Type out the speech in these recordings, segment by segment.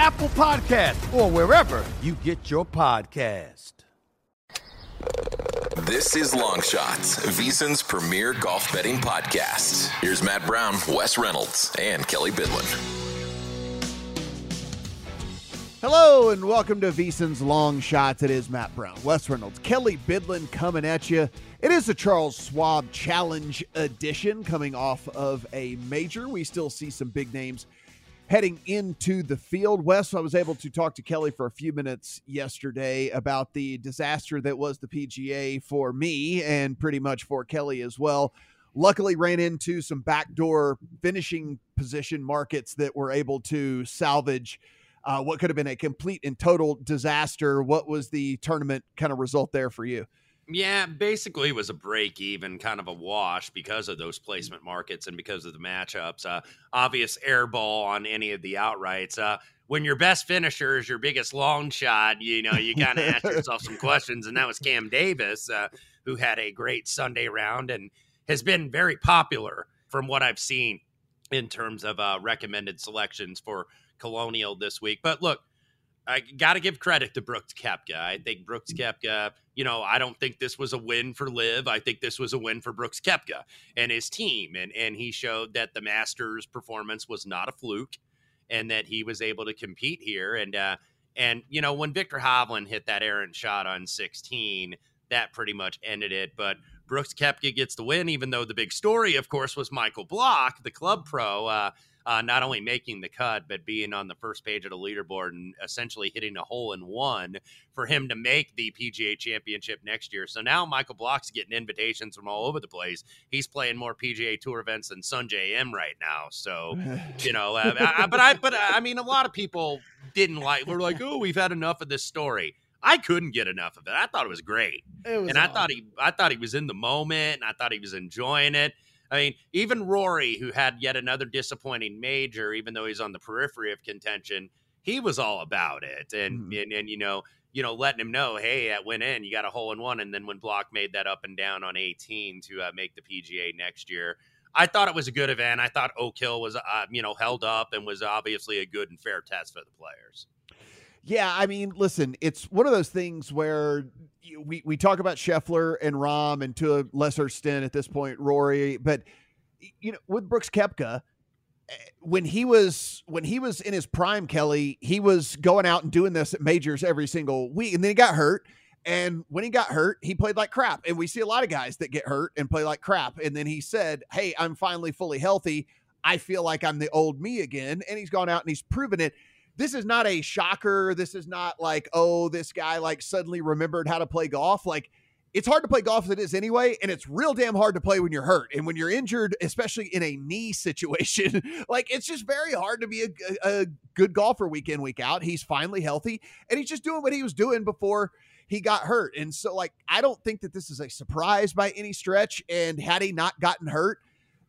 Apple Podcast, or wherever you get your podcast. This is Long Shots, VSiN's premier golf betting podcast. Here's Matt Brown, Wes Reynolds, and Kelley Bydlon. Hello and welcome to VSiN's Long Shots. It is Matt Brown, Wes Reynolds, Kelley Bydlon coming at you. It is the Charles Schwab Challenge edition coming off of a major. We still see some big names heading into the field. Wes, I was able to talk to Kelly for a few minutes yesterday about the disaster that was the PGA for me and pretty much for Kelly as well. Luckily, ran into some backdoor finishing position markets that were able to salvage uh, what could have been a complete and total disaster. What was the tournament kind of result there for you? Yeah, basically it was a break even, kind of a wash because of those placement markets and because of the matchups. Uh, obvious air ball on any of the outrights. Uh, when your best finisher is your biggest long shot, you know, you kind of ask yourself some questions. And that was Cam Davis, uh, who had a great Sunday round and has been very popular from what I've seen in terms of uh, recommended selections for Colonial this week. But look, I got to give credit to Brooks Koepka. I think Brooks Koepka, you know, I don't think this was a win for LIV. I think this was a win for Brooks Koepka and his team. And, and he showed that the Masters performance was not a fluke and that he was able to compete here. And, uh, and you know, when Viktor Hovland hit that errant shot on 16, that pretty much ended it. But Brooks Koepka gets the win, even though the big story, of course, was Michael Block, the club pro. Uh, uh, not only making the cut, but being on the first page of the leaderboard and essentially hitting a hole in one for him to make the PGA championship next year. So now Michael Block's getting invitations from all over the place. He's playing more PGA Tour events than Sungjae Im right now. So, you know, uh, I, but I, but I mean, a lot of people didn't like, we're like, oh, we've had enough of this story. I couldn't get enough of it. I thought it was great. It was and I thought he I thought he was in the moment and I thought he was enjoying it. I mean, even Rory, who had yet another disappointing major, even though he's on the periphery of contention, he was all about it. And mm-hmm. and, and you know, you know, letting him know, hey, that went in, you got a hole in one. And then when Block made that up and down on 18 to uh, make the PGA next year, I thought it was a good event. I thought Oak Hill was, uh, you know, held up and was obviously a good and fair test for the players. Yeah, I mean, listen, it's one of those things where we, we talk about Scheffler and Rahm and to a lesser extent at this point Rory, but you know with Brooks Koepka, eh, when he was when he was in his prime, Kelly, he was going out and doing this at majors every single week, and then he got hurt. And when he got hurt, he played like crap. And we see a lot of guys that get hurt and play like crap. And then he said, "Hey, I'm finally fully healthy. I feel like I'm the old me again." And he's gone out and he's proven it this is not a shocker. This is not like, oh, this guy like suddenly remembered how to play golf. Like, it's hard to play golf as it is anyway, and it's real damn hard to play when you're hurt and when you're injured, especially in a knee situation. like, it's just very hard to be a, a, good golfer week in, week out. He's finally healthy, and he's just doing what he was doing before he got hurt. And so, like, I don't think that this is a surprise by any stretch. And had he not gotten hurt,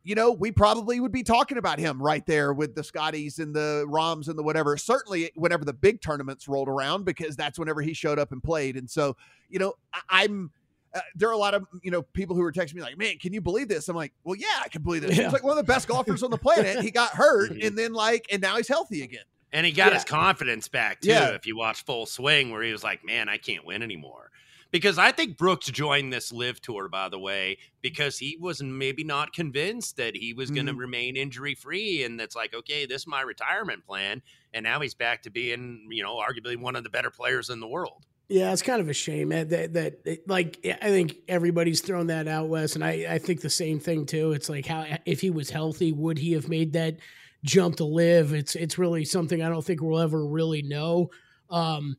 you know, we probably would be talking about him right there with the Scotties and the Rahms and the whatever. Certainly, whenever the big tournaments rolled around, because that's whenever he showed up and played. And so, you know, I, am uh, there are a lot of you know people who were texting me like, "Man, can you believe this?" I'm like, "Well, yeah, I can believe this." Yeah. He's like one of the best golfers on the planet. He got hurt, and then like, and now he's healthy again. And he got yeah. his confidence back too. Yeah. If you watch Full Swing, where he was like, "Man, I can't win anymore." Because I think Brooks joined this LIV tour, by the way, because he was maybe not convinced that he was mm-hmm. going to remain injury free. And that's like, okay, this is my retirement plan. And now he's back to being, you know, arguably one of the better players in the world. Yeah, it's kind of a shame that, that, that like I think everybody's thrown that out, Wes, and I, I think the same thing too. It's like how if he was healthy, would he have made that jump to LIV? It's it's really something I don't think we'll ever really know. Um,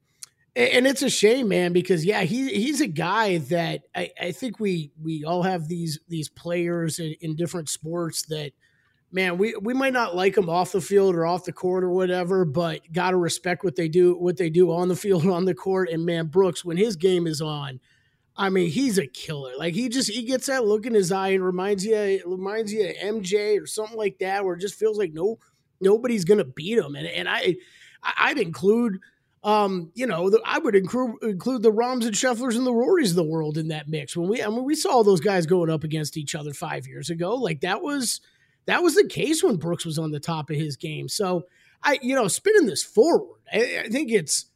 and it's a shame, man, because yeah, he he's a guy that I, I think we we all have these these players in, in different sports that man, we, we might not like them off the field or off the court or whatever, but gotta respect what they do, what they do on the field, on the court. And man, Brooks, when his game is on, I mean, he's a killer. Like he just he gets that look in his eye and reminds you reminds you of MJ or something like that, where it just feels like no nobody's gonna beat him. And and I I'd include um, you know, the, I would include include the Rahms and Schefflers and the Rorys of the world in that mix. When we I mean we saw those guys going up against each other five years ago, like that was that was the case when Brooks was on the top of his game. So I, you know, spinning this forward, I, I think it's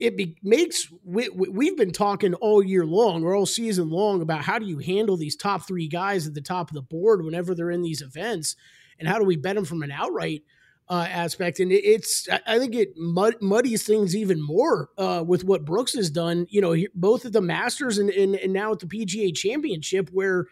it be, makes we, we've been talking all year long or all season long about how do you handle these top three guys at the top of the board whenever they're in these events, and how do we bet them from an outright uh, aspect. And it, it's I think it mud, muddies things even more uh, with what Brooks has done. You know, both at the Masters and, and, and now at the PGA Championship, where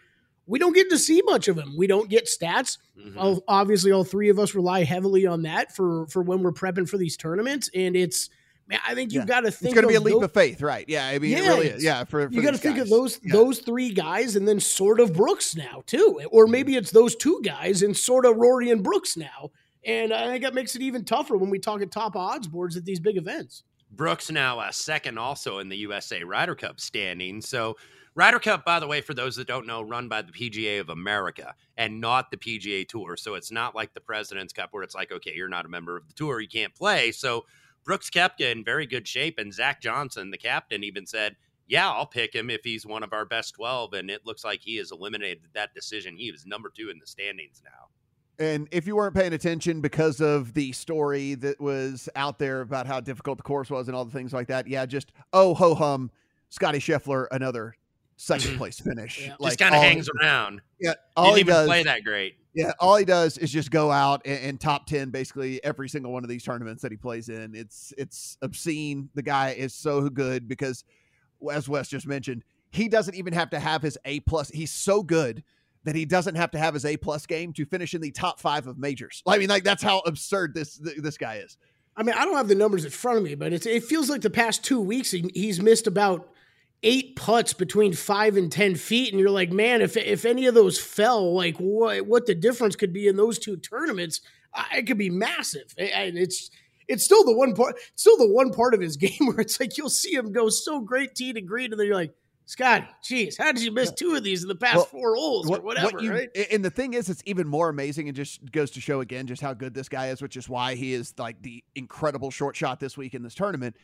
we don't get to see much of him. We don't get stats. Mm-hmm. Obviously, all three of us rely heavily on that for for when we're prepping for these tournaments, and it's. Man, I think you've yeah. got to think it's going to be a leap those, of faith, right? Yeah, I mean, yeah, it really is. Yeah, for, for you got to think guys. of those yeah. those three guys, and then sort of Brooks now too, or mm-hmm. maybe it's those two guys and sort of Rory and Brooks now. And I think that makes it even tougher when we talk at top odds boards at these big events. Brooks now uh, second also in the USA Ryder Cup standing. So Ryder Cup, by the way, for those that don't know, run by the PGA of America and not the PGA Tour. So it's not like the President's Cup where it's like, okay, you're not a member of the tour, you can't play. So Brooks Koepka in very good shape, and Zach Johnson, the captain, even said, "Yeah, I'll pick him if he's one of our best 12." And it looks like he has eliminated that decision. He was number two in the standings now. And if you weren't paying attention because of the story that was out there about how difficult the course was and all the things like that, yeah, just oh ho hum, Scotty Scheffler, another second mm-hmm. place finish. Yeah. Like, just kind of hangs he, around. Yeah, all he, he does play that great. Yeah, all he does is just go out and, and, top ten basically every single one of these tournaments that he plays in. It's it's obscene. The guy is so good because, as Wes just mentioned, he doesn't even have to have his A plus. He's so good that he doesn't have to have his A plus game to finish in the top five of majors. I mean, like that's how absurd this this guy is. I mean, I don't have the numbers in front of me, but it feels like the past two weeks he's missed about eight putts between five and ten feet, and you're like, man, if if any of those fell, like what what the difference could be in those two tournaments, it could be massive. And it's it's still the one part, still the one part of his game where it's like you'll see him go so great tee to green, and then you're like. Scotty, geez, how did you miss two of these in the past well, four holes or whatever? What you, right? And the thing is, it's even more amazing and just goes to show again just how good this guy is, which is why he is like the incredible short shot this week in this tournament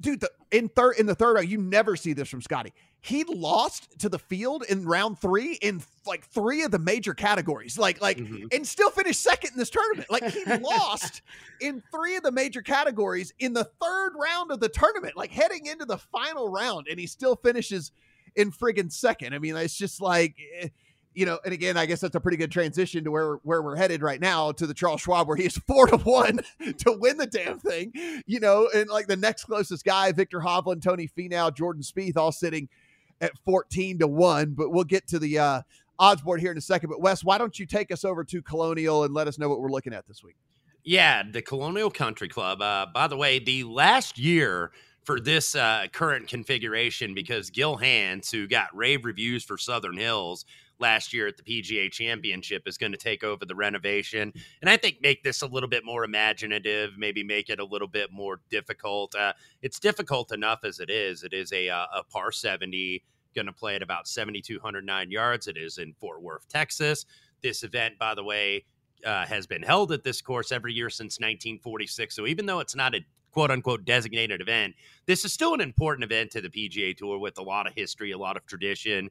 dude, the, in third in the third round, you never see this from Scotty. He lost to the field in round three in like three of the major categories, like like, mm-hmm. and still finished second in this tournament. Like he lost in three of the major categories in the third round of the tournament, like heading into the final round, and he still finishes in friggin' second. I mean, it's just like. Eh, you know, and again, I guess that's a pretty good transition to where where we're headed right now to the Charles Schwab, where he is four to one to win the damn thing. You know, and like the next closest guy, Viktor Hovland, Tony Finau, Jordan Spieth, all sitting at fourteen to one. But we'll get to the uh, odds board here in a second. But Wes, why don't you take us over to Colonial and let us know what we're looking at this week? Yeah, the Colonial Country Club. Uh, by the way, the last year for this uh, current configuration, because Gil Hanse, who got rave reviews for Southern Hills, last year at the PGA Championship is going to take over the renovation, and I think make this a little bit more imaginative, maybe make it a little bit more difficult. Uh, it's difficult enough as it is. It is a, uh, a par seventy, going to play at about seventy two hundred nine yards. It is in Fort Worth, Texas. This event, by the way, uh, has been held at this course every year since 1946. So even though it's not a quote unquote designated event, this is still an important event to the PGA Tour with a lot of history, a lot of tradition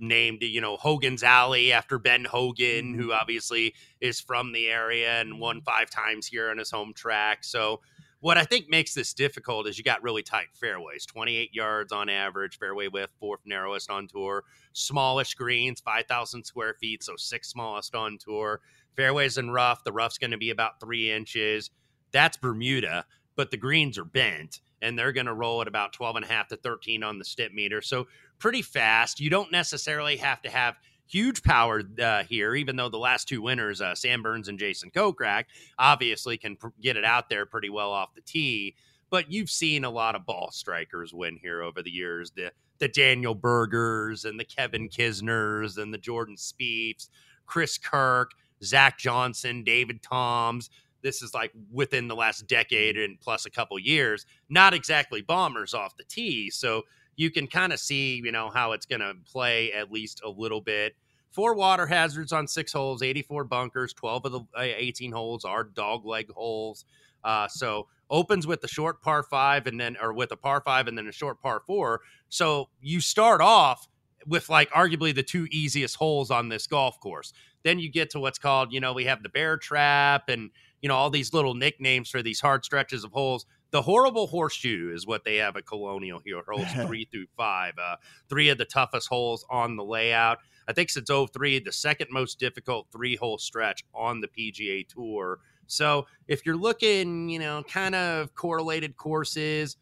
named, you know, Hogan's Alley after Ben Hogan, who mm-hmm. obviously is from the area and won five times here on his home track. So, what I think makes this difficult is you got really tight fairways, 28 yards on average, fairway width, fourth narrowest on tour, smallish greens, 5,000 square feet, so sixth smallest on tour. Fairways and rough, the rough's going to be about three inches. That's Bermuda, but the greens are bent and they're going to roll at about 12 and a half to 13 on the Stimpmeter. So pretty fast. You don't necessarily have to have huge power uh, here, even though the last two winners, uh, Sam Burns and Jason Kokrak, obviously can pr- get it out there pretty well off the tee. But you've seen a lot of ball strikers win here over the years. The the Daniel Bergers and the Kevin Kisners and the Jordan Spieths, Chris Kirk, Zach Johnson, David Toms. This is like within the last decade and plus a couple years, not exactly bombers off the tee. So you can kind of see, you know, how it's going to play at least a little bit. Four water hazards on six holes, 84 bunkers, 12 of the uh, 18 holes are dog leg holes. Uh, so opens with the short par five and then, or with a par five and then a short par four. So you start off with like arguably the two easiest holes on this golf course. Then you get to what's called, you know, we have the bear trap and, you know, all these little nicknames for these hard stretches of holes. The horrible horseshoe is what they have at Colonial here, holes three through five. Uh, three of the toughest holes on the layout. I think since 03, the second most difficult three hole stretch on the PGA Tour. So if you're looking, you know, kind of correlated courses,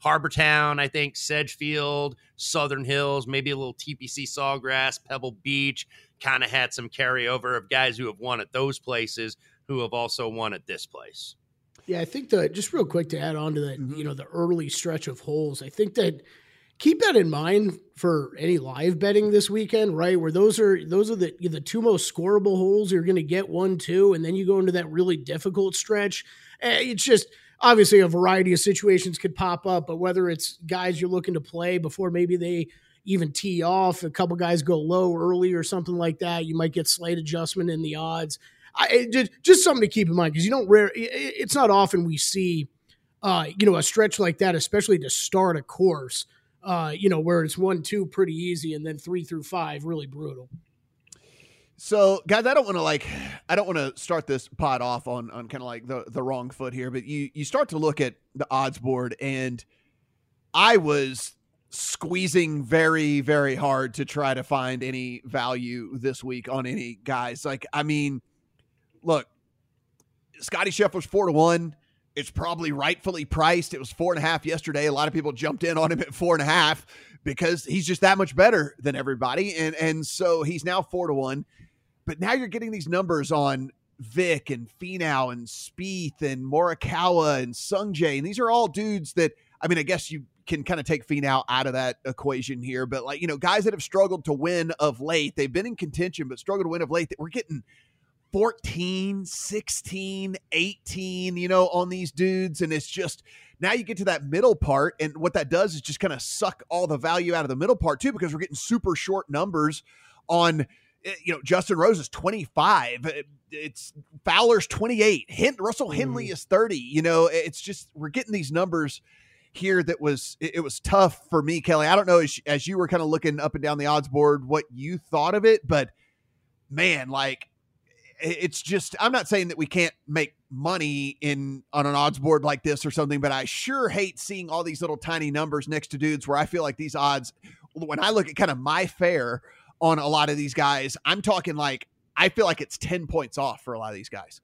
Harbour Town, I think Sedgefield, Southern Hills, maybe a little TPC Sawgrass, Pebble Beach, kind of had some carryover of guys who have won at those places who have also won at this place. Yeah, I think that just real quick to add on to that, Mm-hmm. you know, the early stretch of holes. I think that keep that in mind for any live betting this weekend, right? Where those are those are the the two most scoreable holes. You're going to get one, two, and then you go into that really difficult stretch. Eh, It's just obviously a variety of situations could pop up, but whether it's guys you're looking to play before maybe they even tee off, a couple guys go low early or something like that, you might get slight adjustment in the odds. I, just something to keep in mind because you don't rare. it- It's not often we see, uh, you know, a stretch like that, especially to start a course. Uh, you know, where it's one, two pretty easy, and then three through five really brutal. So, guys, I don't want to like, I don't want to start this pod off on on kind of like the the wrong foot here, but you you start to look at the odds board, and I was squeezing very very hard to try to find any value this week on any guys. Like, I mean, look, Scotty Scheffler's four to one. It's probably rightfully priced. It was four and a half yesterday. A lot of people jumped in on him at four and a half because he's just that much better than everybody, and and so he's now four to one. But now you're getting these numbers on Vic and Finau and Spieth and Morikawa and Sungjae, and these are all dudes that I mean, I guess you can kind of take Finau out of that equation here, but like you know, guys that have struggled to win of late, they've been in contention but struggled to win of late. That we're getting 14, 16, 18, you know, on these dudes. And it's just now you get to that middle part. And what that does is just kind of suck all the value out of the middle part, too, because we're getting super short numbers on, eh, you know, Justin Rose is 25. Eh, It's Fowler's 28. Hen- Russell Henley is 30. You know, it's just we're getting these numbers here that was it, it was tough for me kelly i don't know as, as you were kind of looking up and down the odds board what you thought of it but man like it's just i'm not saying that we can't make money in on an odds board like this or something but i sure hate seeing all these little tiny numbers next to dudes where i feel like these odds when i look at kind of my fare on a lot of these guys i'm talking like i feel like it's 10 points off for a lot of these guys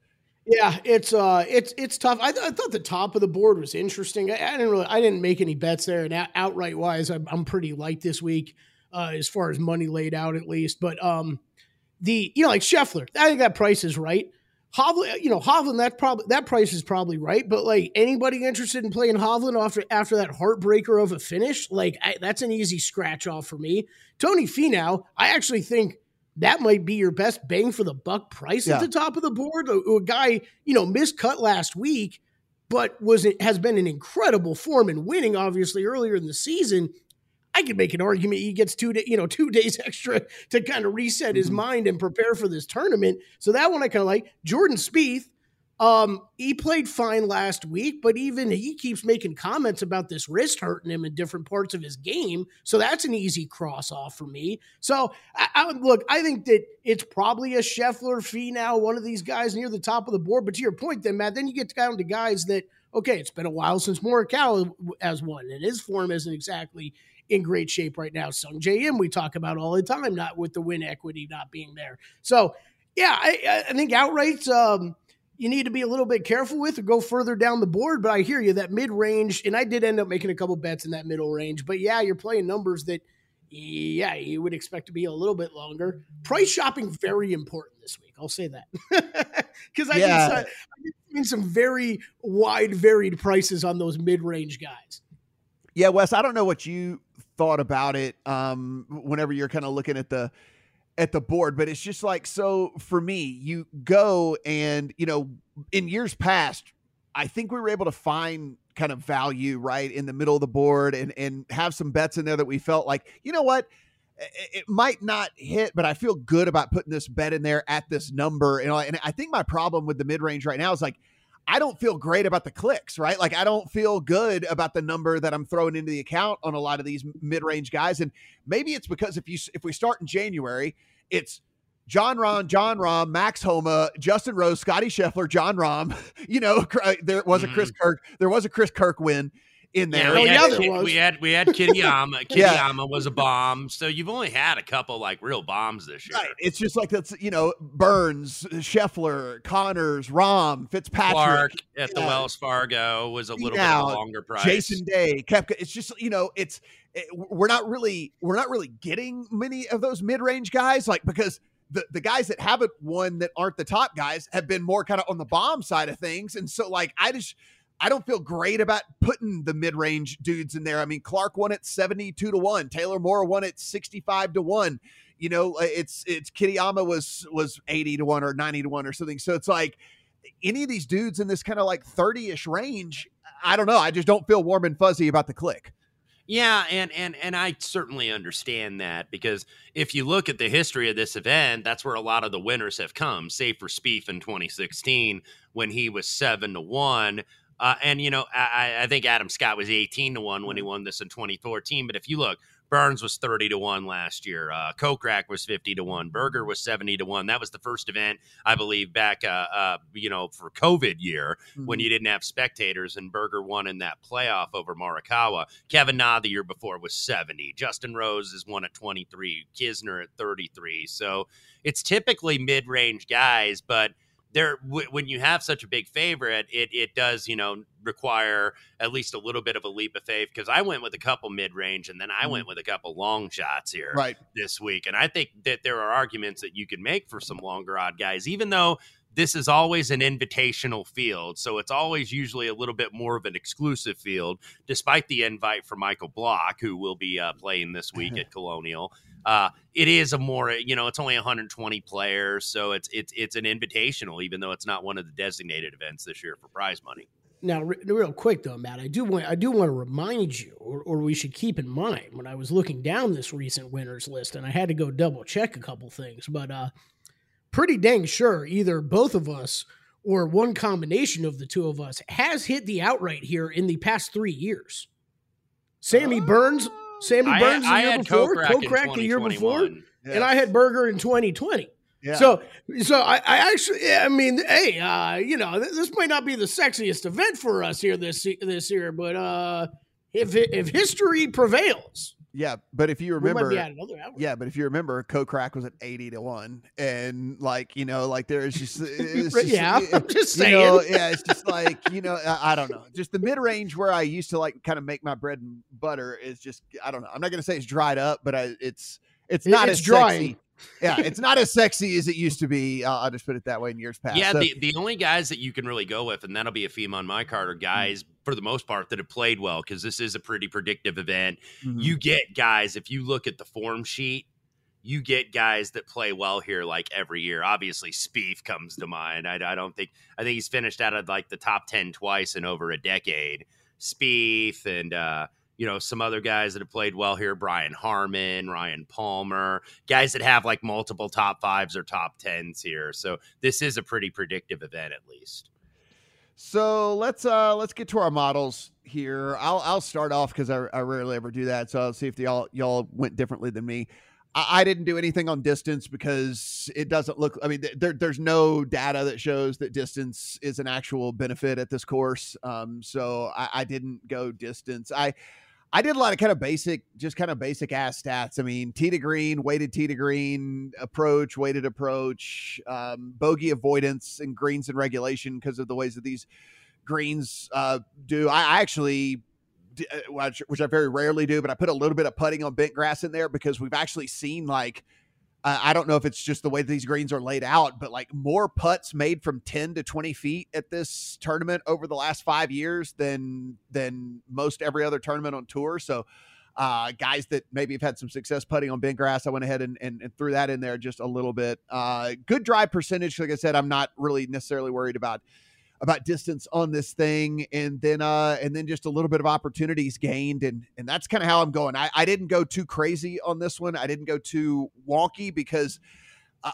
Yeah, it's uh, it's it's tough. I, th- I thought the top of the board was interesting. I, I didn't really, I didn't make any bets there, and out- outright wise, I'm, I'm pretty light this week uh, as far as money laid out at least. But um, the you know like Scheffler, I think that price is right. Hovland, you know Hovland, that probably that price is probably right. But like anybody interested in playing Hovland after after that heartbreaker of a finish, like I, that's an easy scratch off for me. Tony Finau, I actually think that might be your best bang for the buck price Yeah. at the top of the board. A, a guy, you know, miscut last week, but was has been an incredible form and winning obviously earlier in the season. I could make an argument he gets two, day, you know, two days extra to kind of reset his Mhm. mind and prepare for this tournament. So that one I kind of like. Jordan Spieth, um, he played fine last week, but even he keeps making comments about this wrist hurting him in different parts of his game. So that's an easy cross off for me. So I, I look, I think that it's probably a Scheffler, Finau, one of these guys near the top of the board. But to your point, then Matt, then you get down to guys that okay, it's been a while since Morikawa has won, and his form isn't exactly in great shape right now. Sungjae Im we talk about all the time, not with the win equity not being there. So yeah, I, I think outright, um, you need to be a little bit careful with or go further down the board. But I hear you that mid range, and I did end up making a couple bets in that middle range. But yeah, you're playing numbers that, yeah, you would expect to be a little bit longer. Price shopping very important this week. I'll say that because I Yeah. seen some very wide, varied prices on those mid range guys. Yeah, Wes, I don't know what you thought about it um whenever you're kind of looking at the at the board, but it's just like so for me, you go and you know, in years past, I think we were able to find kind of value right in the middle of the board and and have some bets in there that we felt like, you know what, it, might not hit, but I feel good about putting this bet in there at this number. And, I- and I think my problem with the mid range right now is like I don't feel great about the clicks, right? Like I don't feel good about the number that I'm throwing into the account on a lot of these mid-range guys, and maybe it's because if you if we start in January, it's Jon Rahm, Jon Rahm, Max Homa, Justin Rose, Scotty Scheffler, Jon Rahm. You know, uh, there was a Chris Kirk, there was a Chris Kirk win in Yeah, there. we, Oh, had, yeah, there we had we had Kitayama. Yeah. Was a bomb. So you've only had a couple like real bombs this year. Right. It's just like that's you know Burns, Scheffler, Conners, Rahm, Fitzpatrick, Clark at the Yeah. Wells Fargo was a little Now, bit of a longer price. Jason Day, Koepka. It's just you know, it's eh, it, we're not really we're not really getting many of those mid range guys, like because the the guys that haven't won that aren't the top guys have been more kind of on the bomb side of things, and so like I just. I don't feel great about putting the mid-range dudes in there. I mean, Clark won at 72 to 1. Taylor Moore won at 65 to 1. You know, uh, it's it's Kitayama was was 80 to 1 or 90 to 1 or something. So it's like any of these dudes in this kind of like 30ish range, I don't know. I just don't feel warm and fuzzy about the click. Yeah, and and and I certainly understand that because if you look at the history of this event, that's where a lot of the winners have come. Save for Spieth in 2016 when he was seven to one. Uh, and you know, I, I think Adam Scott was 18 to one when he won this in 2014. But if you look, Burns was 30 to 1 last year. Uh, Kokrak was 50 to 1. Berger was 70 to 1. That was the first event, I believe, back, uh, uh, you know, for COVID year when you didn't have spectators, and Berger won in that playoff over Morikawa. Kevin Na the year before was 70. Justin Rose is one at 23. Kisner at 33. So it's typically mid range guys, but there w- when you have such a big favorite, it it does you know require at least a little bit of a leap of faith because I went with a couple mid range and then I went with a couple long shots here Right. this week, and I think that there are arguments that you can make for some longer odd guys, even though this is always an invitational field, so it's always usually a little bit more of an exclusive field, despite the invite for Michael Block, who will be uh, playing this week at Colonial. Uh, it is a more, you know, it's only 120 players, so it's it's it's an invitational, even though it's not one of the designated events this year for prize money. Now, re- real quick though, Matt, I do want I do want to remind you, or, or we should keep in mind when I was looking down this recent winners list, and I had to go double check a couple things, but uh, pretty dang sure either both of us or one combination of the two of us has hit the outright here in the past three years. Sammy Burns, Sammy I, Burns the I year had before, Kokrak in Kokrak the year before, 2021. and I had Berger in 2020. Yeah. So, so I, I actually, I mean, hey, uh, you know, th- this might not be the sexiest event for us here this this year, but uh, if if history prevails, yeah, but if you remember, be at another hour. yeah, but if you remember, Kokrak was at eighty to one, and like you know, like there's just, it's just Yeah, I'm just you know, saying. yeah, it's just like you know, I, I don't know, just the mid range where I used to like kind of make my bread and butter is just, I don't know, I'm not gonna say it's dried up, but I, it's it's not it's as drying. sexy. Yeah, it's not as sexy as it used to be. Uh, I'll just put it that way in years past. Yeah, So- the, the only guys that you can really go with, and that'll be a theme on my card, are guys for the most part that have played well because this is a pretty predictive event. Mhm. You get guys, if you look at the form sheet, you get guys that play well here like every year. Obviously, Spieth comes to mind. I, I don't think, I think he's finished out of like the top 10 twice in over a decade. Spieth and, uh, you know, some other guys that have played well here Brian Harman, Ryan Palmer, guys that have like multiple top fives or top tens here. So this is a pretty predictive event, at least. So let's uh let's get to our models here. I'll I'll start off because I, I rarely ever do that. So I'll see if y'all y'all went differently than me. I, I didn't do anything on distance because it doesn't look. I mean, th- there there's no data that shows that distance is an actual benefit at this course. Um, so I, I didn't go distance. I I did a lot of kind of basic, just kind of basic ass stats. I mean, tee to green, weighted tee to green, approach, weighted approach, um, bogey avoidance, and greens and regulation because of the ways that these greens uh, do. I, I actually, uh, which, which I very rarely do, but I put a little bit of putting on bent grass in there because we've actually seen like I don't know if it's just the way these greens are laid out, but like more putts made from 10 to 20 feet at this tournament over the last five years than than most every other tournament on tour. So uh, guys that maybe have had some success putting on bent grass, I went ahead and, and, and threw that in there just a little bit. Uh, good drive percentage. Like I said, I'm not really necessarily worried about about distance on this thing and then uh and then just a little bit of opportunities gained and and that's kind of how i'm going. I, I didn't go too crazy on this one. I didn't go too wonky because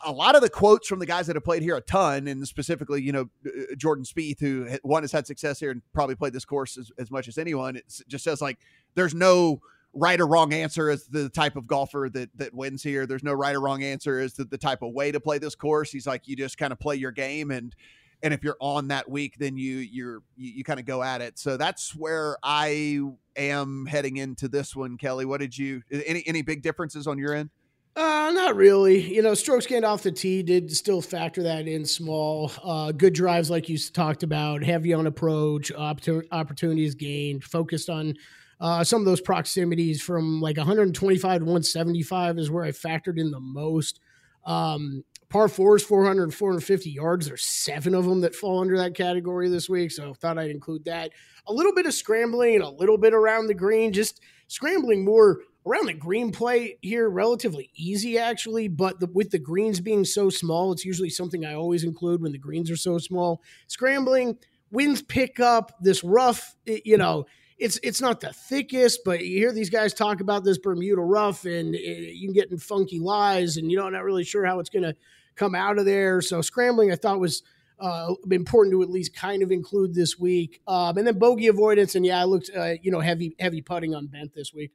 a, lot of the quotes from the guys that have played here a ton and specifically you know uh, uh, jordan Spieth, who one has had success here and probably played this course as, as much as anyone it just says like there's no right or wrong answer as the type of golfer that that wins here. There's no right or wrong answer as the, the type of way to play this course. He's like you just kind of play your game and and if you're on that week then you you're you, you kind of go at it so that's where i am heading into this one kelly what did you any any big differences on your end uh, not really. You know, strokes gained off the tee did still factor that in small. Uh, good drives, like you talked about, heavy on approach, opportunities gained, focused on uh, some of those proximities from like 125 to 175 is where I factored in the most. Um, par fours, 400 450 yards. There's seven of them that fall under that category this week. So thought I'd include that. A little bit of scrambling and a little bit around the green, just scrambling more around the green play here, relatively easy actually. But the, with the greens being so small, it's usually something I always include when the greens are so small. Scrambling, winds pick up, this rough, you know it's it's not the thickest, but you hear these guys talk about this Bermuda rough, and it, you can get in funky lies, and you're not really sure how it's going to come out of there. So scrambling, I thought was uh, important to at least kind of include this week. Um, and then bogey avoidance, and yeah, I looked, uh, you know, heavy heavy putting on bent this week.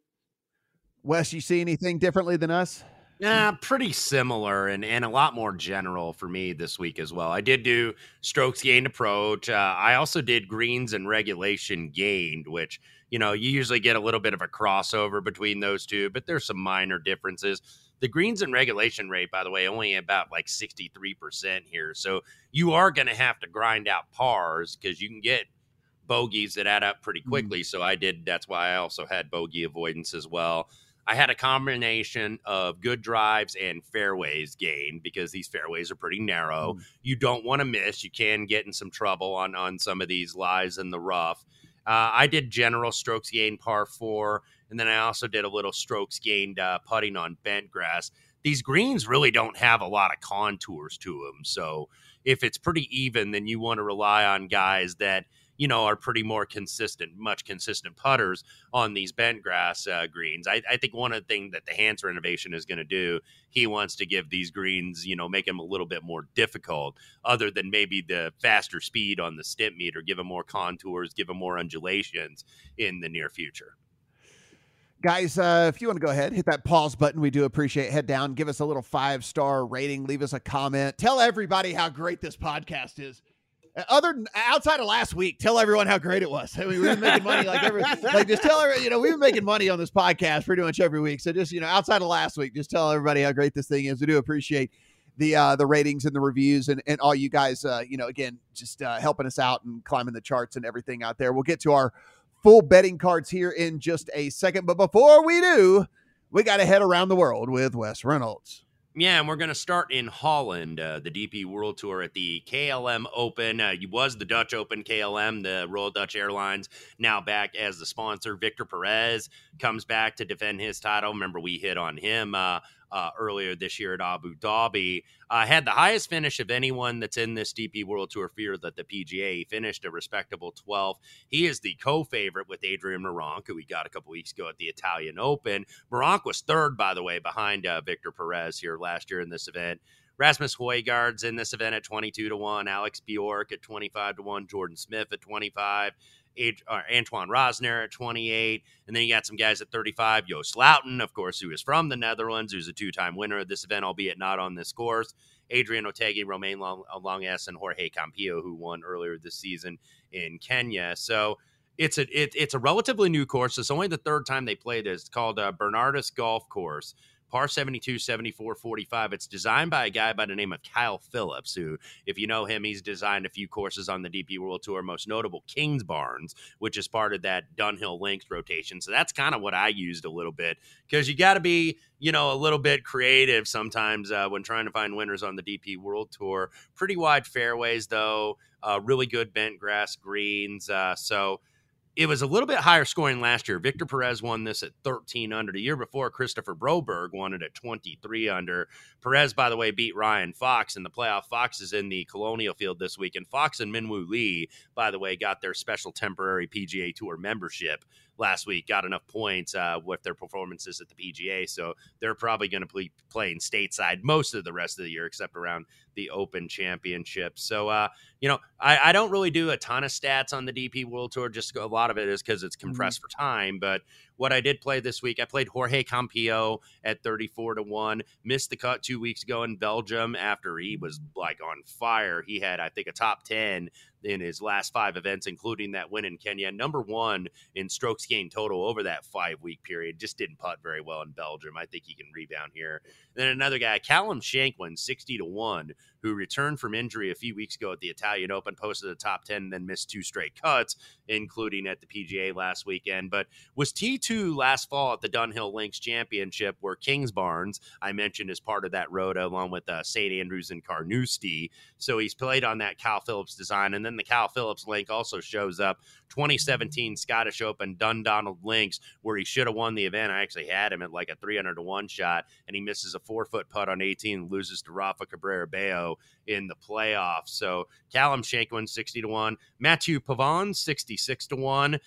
Wes, you see anything differently than us? Yeah, pretty similar and, and a lot more general for me this week as well. I did do strokes gained approach. Uh, I also did greens and regulation gained, which, you know, you usually get a little bit of a crossover between those two, but there's some minor differences. The greens and regulation rate, by the way, only about like 63% here. So you are going to have to grind out pars because you can get bogeys that add up pretty mm. quickly. Mm. So I did. That's why I also had bogey avoidance as well. I had a combination of good drives and fairways gained because these fairways are pretty narrow. Mm. You don't want to miss. You can get in some trouble on on some of these lies in the rough. Uh, I did general strokes gained par four and then I also did a little strokes gained uh, putting on bent grass. These greens really don't have a lot of contours to them. So if it's pretty even, then you want to rely on guys that you know are pretty more consistent, much consistent putters on these bent grass uh, greens. I, I, think one of the things that the Hanse renovation is going to do, he wants to give these greens, you know, make them a little bit more difficult, other than maybe the faster speed on the Stimpmeter, give them more contours, give them more undulations in the near future. Guys, uh, if you want to go ahead, hit that pause button. We do appreciate. It. Head down, give us a little five star rating, leave us a comment, tell everybody how great this podcast is. Other outside of last week, tell everyone how great it was. I mean, we've been making money like every like just tell everyone, you know, we've been making money on this podcast pretty much every week. So just you know, outside of last week, just tell everybody how great this thing is. We do appreciate the uh, the ratings and the reviews and, and all you guys uh, you know again just uh, helping us out and climbing the charts and everything out there. We'll get to our full betting cards here in just a second. But before we do, we got to head around the world with Wes Reynolds. Yeah, and we're going to start in Holland, uh, the DP World Tour at the KLM Open. Uh, was the Dutch Open KLM, the Royal Dutch Airlines, now back as the sponsor. Victor Perez comes back to defend his title. Remember, we hit on him uh, uh, earlier this year at Abu Dhabi. Uh, had the highest finish of anyone that's in this DP World Tour field at the PGA. He finished a respectable 12th. He is the co-favorite with Adrian Meronk, who we got a couple weeks ago at the Italian Open. Meronk was third, by the way, behind uh, Victor Perez here last year in this event. Rasmus Højgaard's in this event at 22 to 1, Alex Bjork at 25 to 1, Jordan Smith at 25, uh, Antoine Rozner at 28. And then you got some guys at 35. Joost Luiten, of course, who is from the Netherlands, who's a two time winner of this event, albeit not on this course. Adrian Otaegui, Romain Long- uh, Longes, and Jorge Campillo, who won earlier this season in Kenya. So it's a it, it's a relatively new course. It's only the third time they played this. It's called uh, Bernardus Golf Course par 72, 74, 45. It's designed by a guy by the name of Kyle Phillips, who, if you know him, he's designed a few courses on the DP World Tour, most notable Kingsbarns, which is part of that Dunhill Links rotation. So that's kind of what I used a little bit because you got to be, you know, a little bit creative sometimes uh, when trying to find winners on the DP World Tour. Pretty wide fairways, though, uh, really good bent grass greens. Uh, so, it was a little bit higher scoring last year. Victor Perez won this at 13 under. The year before, Kristoffer Broberg won it at 23 under. Perez, by the way, beat Ryan Fox in the playoff. Fox is in the Colonial Field this week, and Fox and Minwoo Lee, by the way, got their special temporary PGA Tour membership last week. Got enough points uh, with their performances at the PGA, so they're probably going to be playing stateside most of the rest of the year, except around the Open Championship. So, uh, you know, I, I, don't really do a ton of stats on the DP World Tour. Just a lot of it is because it's mm-hmm. compressed mm-hmm. for time. But what I did play this week, I played Jorge Campillo at 34 to 1. Missed the cut two weeks ago in Belgium after he mm. was like on fire. He had, I think, a top 10 in his last five events, including that win in Kenya. Number one in strokes gained total over that five week period. Just didn't putt very well in Belgium. I think he can rebound here. And then another guy, Callum Shinkwin, 60 to 1, who returned from injury a few weeks ago at the Italian Open, posted a top 10, and then missed two straight cuts, including at the PGA last weekend, but was T2 last fall at the Dunhill Links Championship, where Kings Kingsbarns, I mentioned, is part of that road, along with uh, St. Andrews and Carnoustie. So he's played on that Cal Phillips design. And then the Cal Phillips link also shows up 2017 Scottish Open Dundonald Links, where he should have won the event. I actually had him at like a 300 to 1 shot, and he misses a four foot putt on 18, loses to Rafa Cabrera In the playoffs. So Callum Shinkwin 60 to 1, Matthieu Pavon 66 to 1.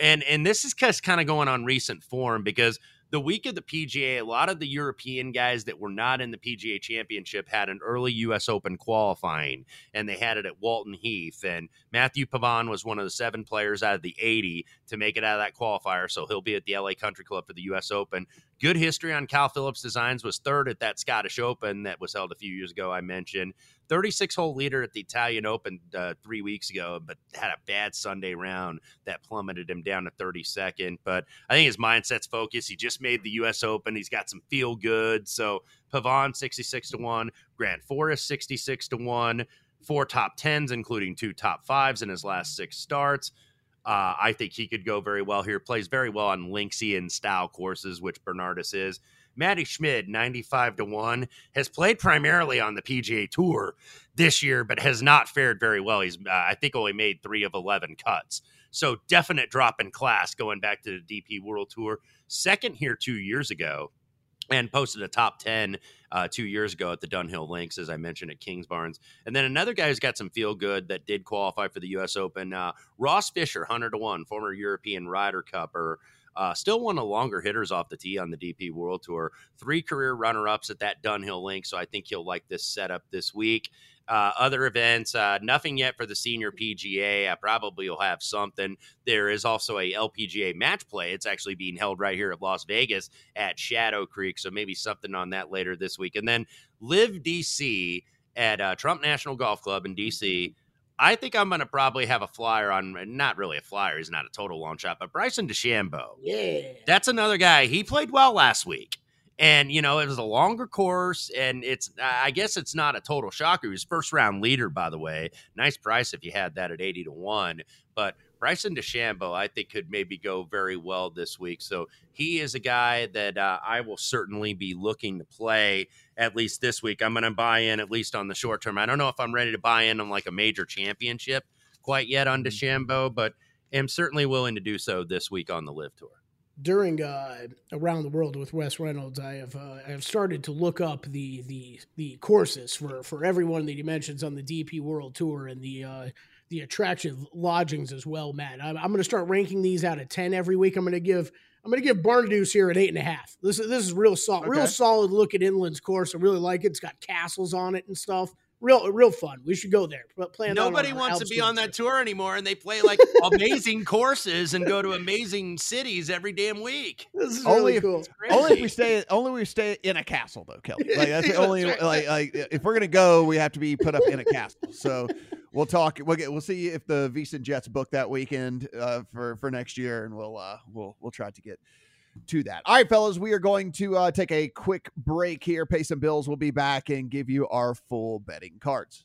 And and this is just kind of going on recent form because the week of the PGA, a lot of the European guys that were not in the PGA Championship had an early U.S. Open qualifying, and they had it at Walton Heath. And Matthieu Pavon was one of the seven players out of the 80 to make it out of that qualifier, so he'll be at the LA Country Club for the U.S. Open. Good history on Cal Phillips Designs was third at that Scottish Open that was held a few years ago. I mentioned 36 hole leader at the Italian Open uh, three weeks ago, but had a bad Sunday round that plummeted him down to 32nd. But I think his mindset's focused. He just made the U.S. Open. He's got some feel good. So Pavon 66 to one, Grant Forrest 66 to one, four top tens, including two top fives in his last six starts. Uh, I think he could go very well here. Plays very well on Linksian style courses, which Bernardus is. Matti Schmid, 95 to 1, has played primarily on the PGA Tour this year, but has not fared very well. He's, uh, I think, only made three of 11 cuts. So, definite drop in class going back to the DP World Tour. Second here two years ago and posted a top 10 uh, two years ago at the Dunhill Links, as I mentioned at Kingsbarns. And then another guy who's got some feel good that did qualify for the U.S. Open, uh, Ross Fisher, 100 to 1, former European Ryder Cupper. Uh, still one of the longer hitters off the tee on the DP World Tour. Three career runner ups at that Dunhill Link, so I think he'll like this setup this week. Uh, other events, uh, nothing yet for the senior PGA. I probably will have something. There is also a LPGA match play. It's actually being held right here at Las Vegas at Shadow Creek. So maybe something on that later this week. And then LIV DC at uh, Trump National Golf Club in DC. I think I'm going to probably have a flyer on, not really a flyer. He's not a total long shot, but Bryson DeChambeau. Yeah. That's another guy. He played well last week. And, you know, it was a longer course, and it's, I guess it's not a total shocker. He was first round leader, by the way. Nice price if you had that at 80 to 1. But Bryson DeChambeau, I think, could maybe go very well this week. So he is a guy that uh, I will certainly be looking to play at least this week. I'm going to buy in at least on the short term. I don't know if I'm ready to buy in on like a major championship quite yet on mm-hmm. DeChambeau, but am certainly willing to do so this week on the LIV Tour during uh, around the world with Wes Reynolds, I have uh, I have started to look up the the the courses for for everyone that he mentions on the DP World Tour and the uh, the attractive lodgings as well, Matt. I'm, I'm going to start ranking these out of ten every week. I'm going to give I'm going to give Bernardus here at eight and a half. This is this is real solid, okay. real solid look at Inland's course. I really like it. It's got castles on it and stuff real real fun. We should go there. Plan Nobody wants to be on that tour anymore, and they play like amazing courses and go to amazing cities every damn week. This is only really cool. If, only if we stay only we stay in a castle though, Kelly. Like that's the only right. like, like if we're gonna go, we have to be put up in a castle. So we'll talk. We'll get. We'll see if the VSiN Jets book that weekend uh, for for next year, and we'll uh, we'll we'll try to get to that. All right, fellas, we are going to uh, take a quick break here, pay some bills. We'll be back and give you our full betting cards.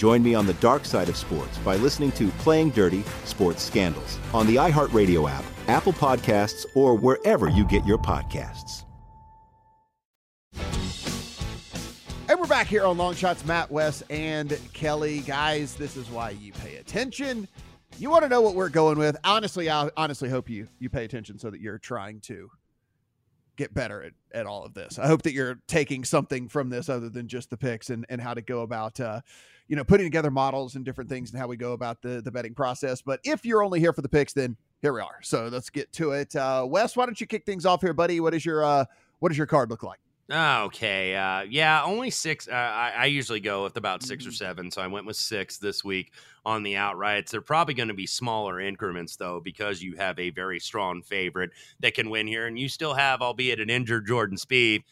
Join me on the dark side of sports by listening to Playing Dirty Sports Scandals on the iHeartRadio app, Apple Podcasts, or wherever you get your podcasts. And we're back here on Long Shots, Matt West and Kelley. Guys, this is why you pay attention. You want to know what we're going with. Honestly, I honestly hope you you pay attention so that you're trying to get better at, at all of this. I hope that you're taking something from this other than just the picks and, and how to go about uh, you know, putting together models and different things and how we go about the the betting process. But if you're only here for the picks, then here we are. So let's get to it. Uh, Wes, why don't you kick things off here, buddy? What is your uh, what does your card look like? Okay. Uh, yeah, only six. Uh, I, I, usually go with about 6 or mm-hmm. seven. So I went with six this week on the outrights. They're probably going to be smaller increments, though, because you have a very strong favorite that can win here. And you still have, albeit an injured Jordan Spieth,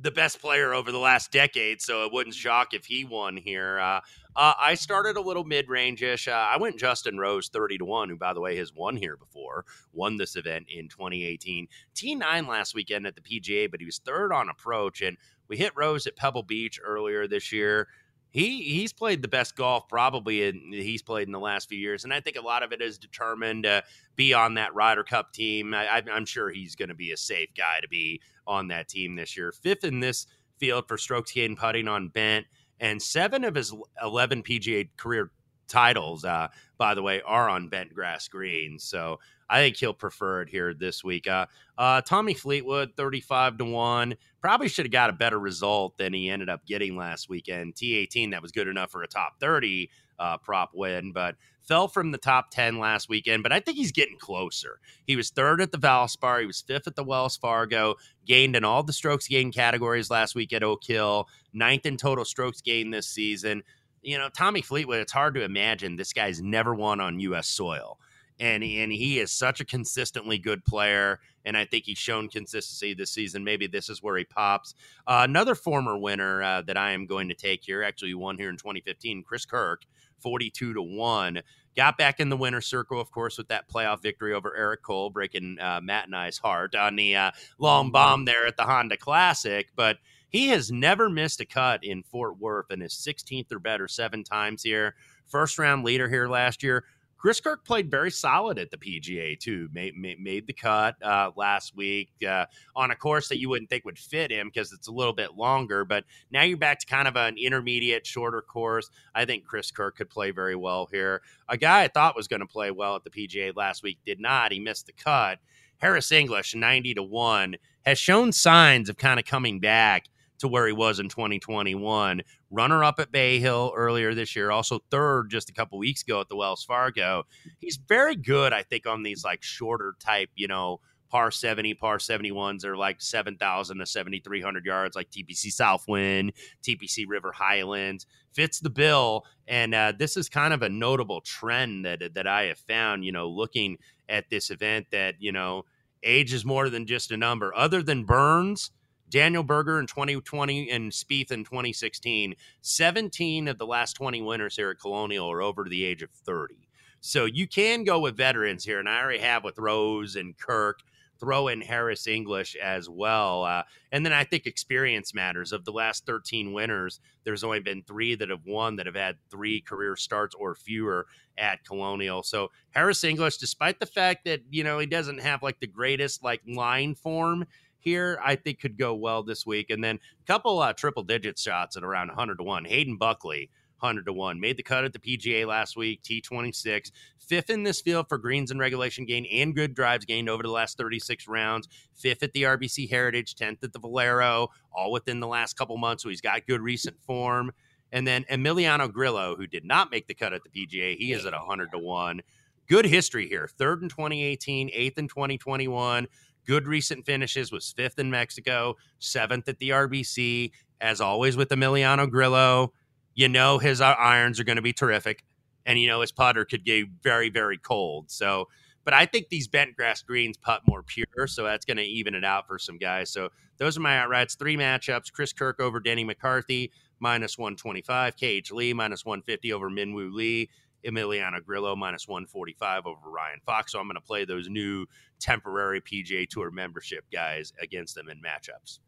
the best player over the last decade. So it wouldn't shock if he won here. Uh, uh, I started a little mid range ish. Uh, I went Justin Rose 30 to 1, who, by the way, has won here before, won this event in 2018. T9 last weekend at the PGA, but he was third on approach. And we hit Rose at Pebble Beach earlier this year. He he's played the best golf probably in, he's played in the last few years, and I think a lot of it is determined to be on that Ryder Cup team. I, I'm sure he's going to be a safe guy to be on that team this year. Fifth in this field for strokes gained putting on bent and seven of his 11 PGA career titles, uh, by the way, are on bent grass greens. So I think he'll prefer it here this week. Uh, uh, Tommy Fleetwood, 35 to 1. Probably should have got a better result than he ended up getting last weekend. T18, that was good enough for a top 30 uh, prop win, but fell from the top 10 last weekend. But I think he's getting closer. He was third at the Valspar, he was fifth at the Wells Fargo, gained in all the strokes gained categories last week at Oak Hill, ninth in total strokes gained this season. You know, Tommy Fleetwood, it's hard to imagine this guy's never won on U.S. soil. And, and he is such a consistently good player. And I think he's shown consistency this season. Maybe this is where he pops. Uh, another former winner uh, that I am going to take here, actually won here in 2015, Chris Kirk 42 to 1. Got back in the winner's circle, of course, with that playoff victory over Eric Cole, breaking uh, Matt and I's heart on the uh, long bomb there at the Honda Classic. But he has never missed a cut in Fort Worth and is 16th or better seven times here. First round leader here last year. Chris Kirk played very solid at the PGA too. Made, made, made the cut uh, last week uh, on a course that you wouldn't think would fit him because it's a little bit longer. But now you're back to kind of an intermediate, shorter course. I think Chris Kirk could play very well here. A guy I thought was going to play well at the PGA last week did not. He missed the cut. Harris English, ninety to one, has shown signs of kind of coming back to where he was in 2021. Runner up at Bay Hill earlier this year, also third just a couple weeks ago at the Wells Fargo. He's very good, I think, on these like shorter type, you know, par 70, par 71s are like 7,000 to 7,300 yards, like TPC Southwind, TPC River Highlands. Fits the bill. And uh, this is kind of a notable trend that, that I have found, you know, looking at this event that, you know, age is more than just a number. Other than Burns, Daniel Berger in 2020 and Spieth in 2016. 17 of the last 20 winners here at Colonial are over the age of 30. So you can go with veterans here, and I already have with Rose and Kirk. throw in Harris English as well. Uh, and then I think experience matters. Of the last 13 winners, there's only been three that have won that have had three career starts or fewer at Colonial. So Harris English, despite the fact that, you know, he doesn't have like the greatest like line form here, I think could go well this week. And then a couple uh, triple digit shots at around 100 to 1. Hayden Buckley 100 to 1. Made the cut at the PGA last week, T26. Fifth in this field for greens and regulation gain and good drives gained over the last 36 rounds. Fifth at the RBC Heritage, 10th at the Valero, all within the last couple months. So he's got good recent form. And then Emiliano Grillo, who did not make the cut at the PGA, he is at 100 to 1. Good history here. Third in 2018, eighth in 2021. Good recent finishes was fifth in Mexico, seventh at the RBC. As always with Emiliano Grillo, you know his uh, irons are going to be terrific, and you know his putter could get very, very cold. So, but I think these bent grass greens putt more pure, so that's going to even it out for some guys. So those are my outrights. Three matchups: Chris Kirk over Denny McCarthy minus one twenty five, KH Lee minus one fifty over Minwoo Lee. Emiliano Grillo minus 145 over Ryan Fox. So I'm going to play those new temporary PGA Tour membership guys against them in matchups.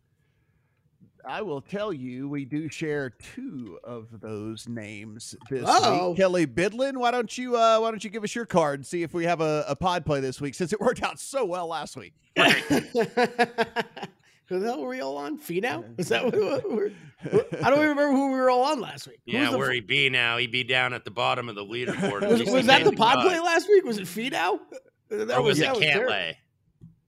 I will tell you, we do share two of those names this Uh-oh. week. Kelley Bydlon, why don't you uh, why don't you give us your card and see if we have a, a pod play this week since it worked out so well last week. Who the hell were we all on? Finau? Is that what we were? I don't even remember who we were all on last week. Who Yeah, was the where he be now? He'd be down at the bottom of the leaderboard. Was, Just was that the pod play last week? Was it Finau? That Or was that it terrible. Cantlay?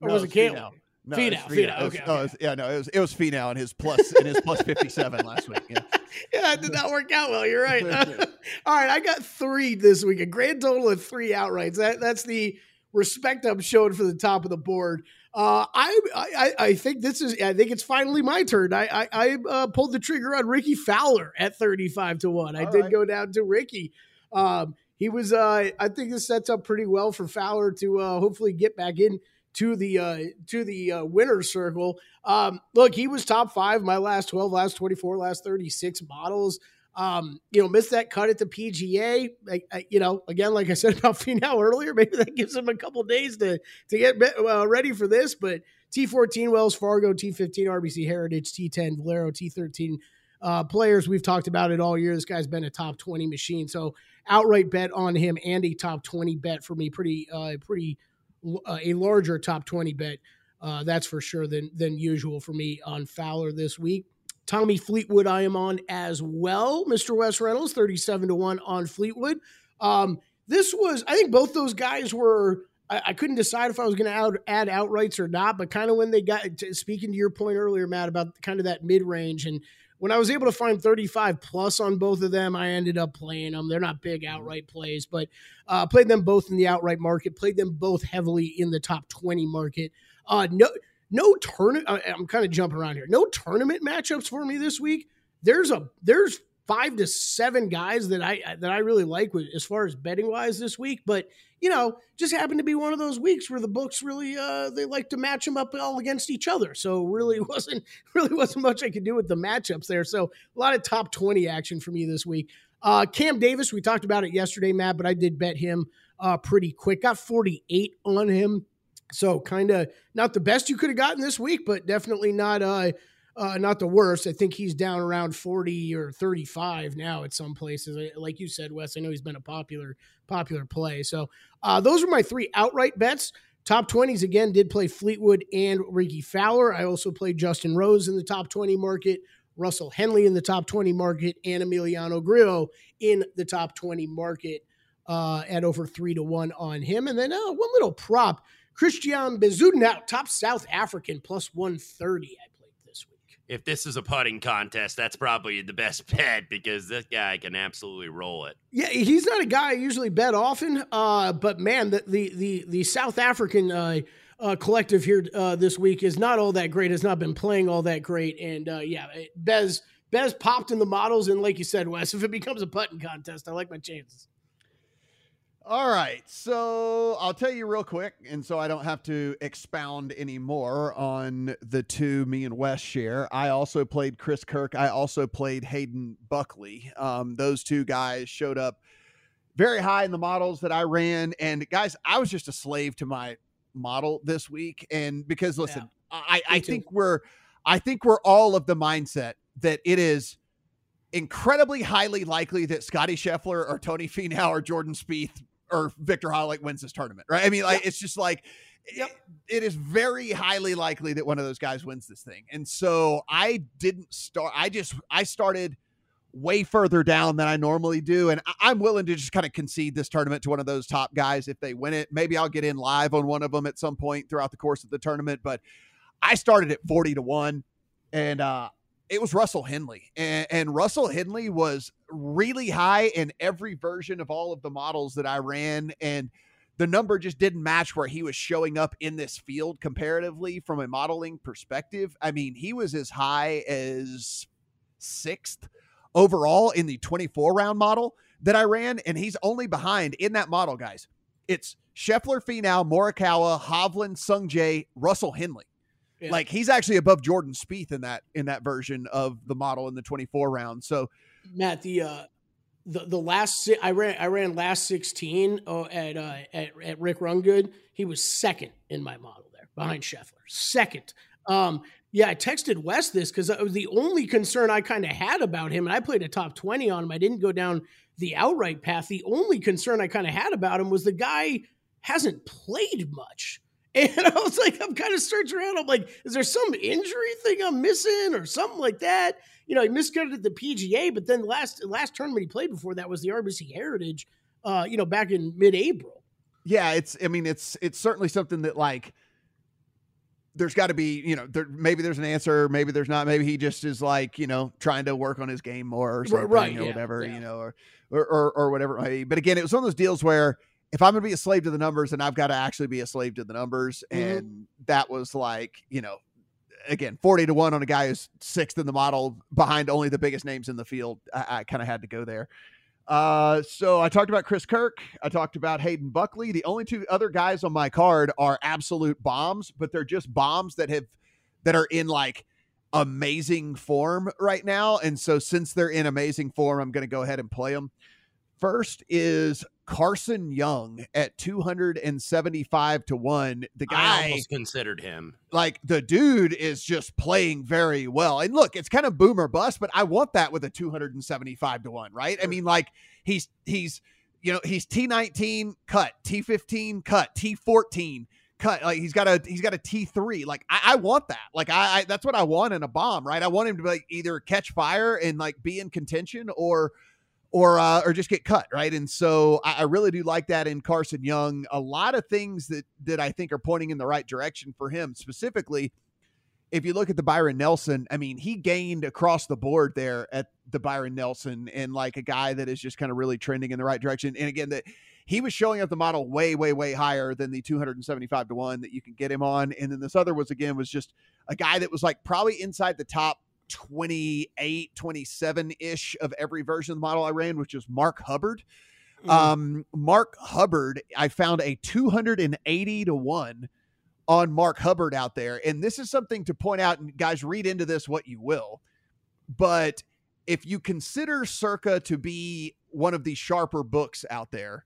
Or was it Cantlay? No, Finau, it's Finau, It was- okay, oh, okay. it was- yeah, no, it was it was Finau and his plus and his plus fifty seven last week. Yeah. Yeah, it did not work out well. You're right. All right, I got three this week. A grand total of three outrights. That that's the respect I'm showing for the top of the board. Uh, I, I I think this is. I think it's finally my turn. I I, I uh, pulled the trigger on Rickie Fowler at 35 to one. I All did right. go down to Rickie. Um, he was. Uh, I think this sets up pretty well for Fowler to uh, hopefully get back in to the uh, to the uh, winner's circle. Um, look, he was top five my last 12, last 24, last 36 models. Um, you know, missed that cut at the PGA. Like, I, you know, again, like I said about Finau earlier, maybe that gives him a couple days to to get uh, ready for this. But T14 Wells Fargo, T15 RBC Heritage, T10 Valero, T13 uh, players. We've talked about it all year. This guy's been a top 20 machine. So outright bet on him and a top 20 bet for me. Pretty, uh, pretty uh, a larger top 20 bet. Uh, that's for sure than than usual for me on Fowler this week. Tommy Fleetwood, I am on as well. Mr. Wes Reynolds, 37 to 1 on Fleetwood. Um, this was, I think both those guys were, I, I couldn't decide if I was going to out, add outrights or not, but kind of when they got, to, speaking to your point earlier, Matt, about kind of that mid range. And when I was able to find 35 plus on both of them, I ended up playing them. They're not big outright plays, but uh, played them both in the outright market, played them both heavily in the top 20 market. Uh, no, no tournament. I'm kind of jumping around here. No tournament matchups for me this week. There's a there's five to seven guys that I that I really like with as far as betting wise this week. But you know, just happened to be one of those weeks where the books really uh they like to match them up all against each other. So really wasn't really wasn't much I could do with the matchups there. So a lot of top twenty action for me this week. Uh, Cam Davis, we talked about it yesterday, Matt, but I did bet him uh, pretty quick. Got 48 on him. So kind of not the best you could have gotten this week, but definitely not uh, uh not the worst. I think he's down around 40 or 35 now at some places. Like you said, Wes, I know he's been a popular popular play. So uh those are my three outright bets. Top 20s again did play Fleetwood and Rickie Fowler. I also played Justin Rose in the top 20 market, Russell Henley in the top 20 market, and Emiliano Grillo in the top 20 market uh, at over three to one on him. And then uh, one little prop Christiaan Bezuidenhout, top South African, plus 130. I played this week. If this is a putting contest, that's probably the best bet because this guy can absolutely roll it. Yeah, he's not a guy I usually bet often, uh, but man, the the the, the South African uh, uh, collective here uh, this week is not all that great. Has not been playing all that great, and uh, yeah, Bez Bez popped in the models, and like you said, Wes, if it becomes a putting contest, I like my chances. All right. So I'll tell you real quick, and so I don't have to expound anymore on the two me and Wes share. I also played Chris Kirk. I also played Hayden Buckley. Um, those two guys showed up very high in the models that I ran. And guys, I was just a slave to my model this week. And because listen, yeah, I, I think we're I think we're all of the mindset that it is incredibly highly likely that Scottie Scheffler or Tony Finau or Jordan Spieth or Viktor Hovland wins this tournament, right? I mean, like it's just like yep. it, it is very highly likely that one of those guys wins this thing. And so I didn't start. I just I started way further down than I normally do, and I'm willing to just kind of concede this tournament to one of those top guys if they win it. Maybe I'll get in live on one of them at some point throughout the course of the tournament, but I started at forty to one, and uh, it was Russell Henley. And, and, Russell Henley was really high in every version of all of the models that I ran. And the number just didn't match where he was showing up in this field comparatively from a modeling perspective. I mean, he was as high as sixth overall in the 24 round model that I ran. And he's only behind in that model, guys. It's Scheffler, Finau, Morikawa, Hovland, Sungjae, Russell Henley. Yeah. Like he's actually above Jordan Spieth in that in that version of the model in the 24 round. So Matt, the uh the the last I ran I ran last 16 uh, at uh at, at Rick Rungood. He was second in my model there behind Scheffler. Second. Um yeah, I texted Wes this because the only concern I kind of had about him, and I played a top 20 on him. I didn't go down the outright path. The only concern I kind of had about him was the guy hasn't played much. And I was like, I'm kind of searching around. I'm like, is there some injury thing I'm missing or something like that? You know, he miscutted the PGA, but then last last tournament he played before that was the RBC Heritage, uh, you know, back in mid-April. Yeah, it's. I mean, it's it's certainly something that like there's got to be, you know, there maybe there's an answer, maybe there's not. Maybe he just is like, you know, trying to work on his game more or something, right, or yeah, whatever, yeah. you know, or, or or or whatever it might be. But again, it was one of those deals where if I'm going to be a slave to the numbers, then I've got to actually be a slave to the numbers. Mm-hmm. And that was like, you know, again, 40 to one on a guy who's sixth in the model behind only the biggest names in the field. I, I kind of had to go there. Uh, so I talked about Chris Kirk. I talked about Hayden Buckley. The only two other guys on my card are absolute bombs, but they're just bombs that have that are in like amazing form right now. And so since they're in amazing form, I'm going to go ahead and play them. First is Carson Young at 275 to 1. The guy I almost considered him. Like the dude is just playing very well. And look, it's kind of boomer bust, but I want that with a 275 to 1, right? I mean, like he's he's you know, he's T19 cut, T15 cut, T14 cut. Like he's got a he's got a T3. Like I, I want that. Like I, I that's what I want in a bomb, right? I want him to like either catch fire and like be in contention or or uh, or just get cut, right? And so I, I, really do like that in Carson Young. A lot of things that that I think are pointing in the right direction for him. Specifically, if you look at the Byron Nelson, I mean, he gained across the board there at the Byron Nelson, and like a guy that is just kind of really trending in the right direction. And again, that he was showing up the model way, way, way higher than the 275 to one that you can get him on. And then this other was again was just a guy that was like probably inside the top 28, 27 ish of every version of the model I ran, which is Mark Hubbard. Mm. Um, Mark Hubbard, I found a 280 to 1 on Mark Hubbard out there. And this is something to point out, and guys, read into this what you will. But if you consider Circa to be one of the sharper books out there,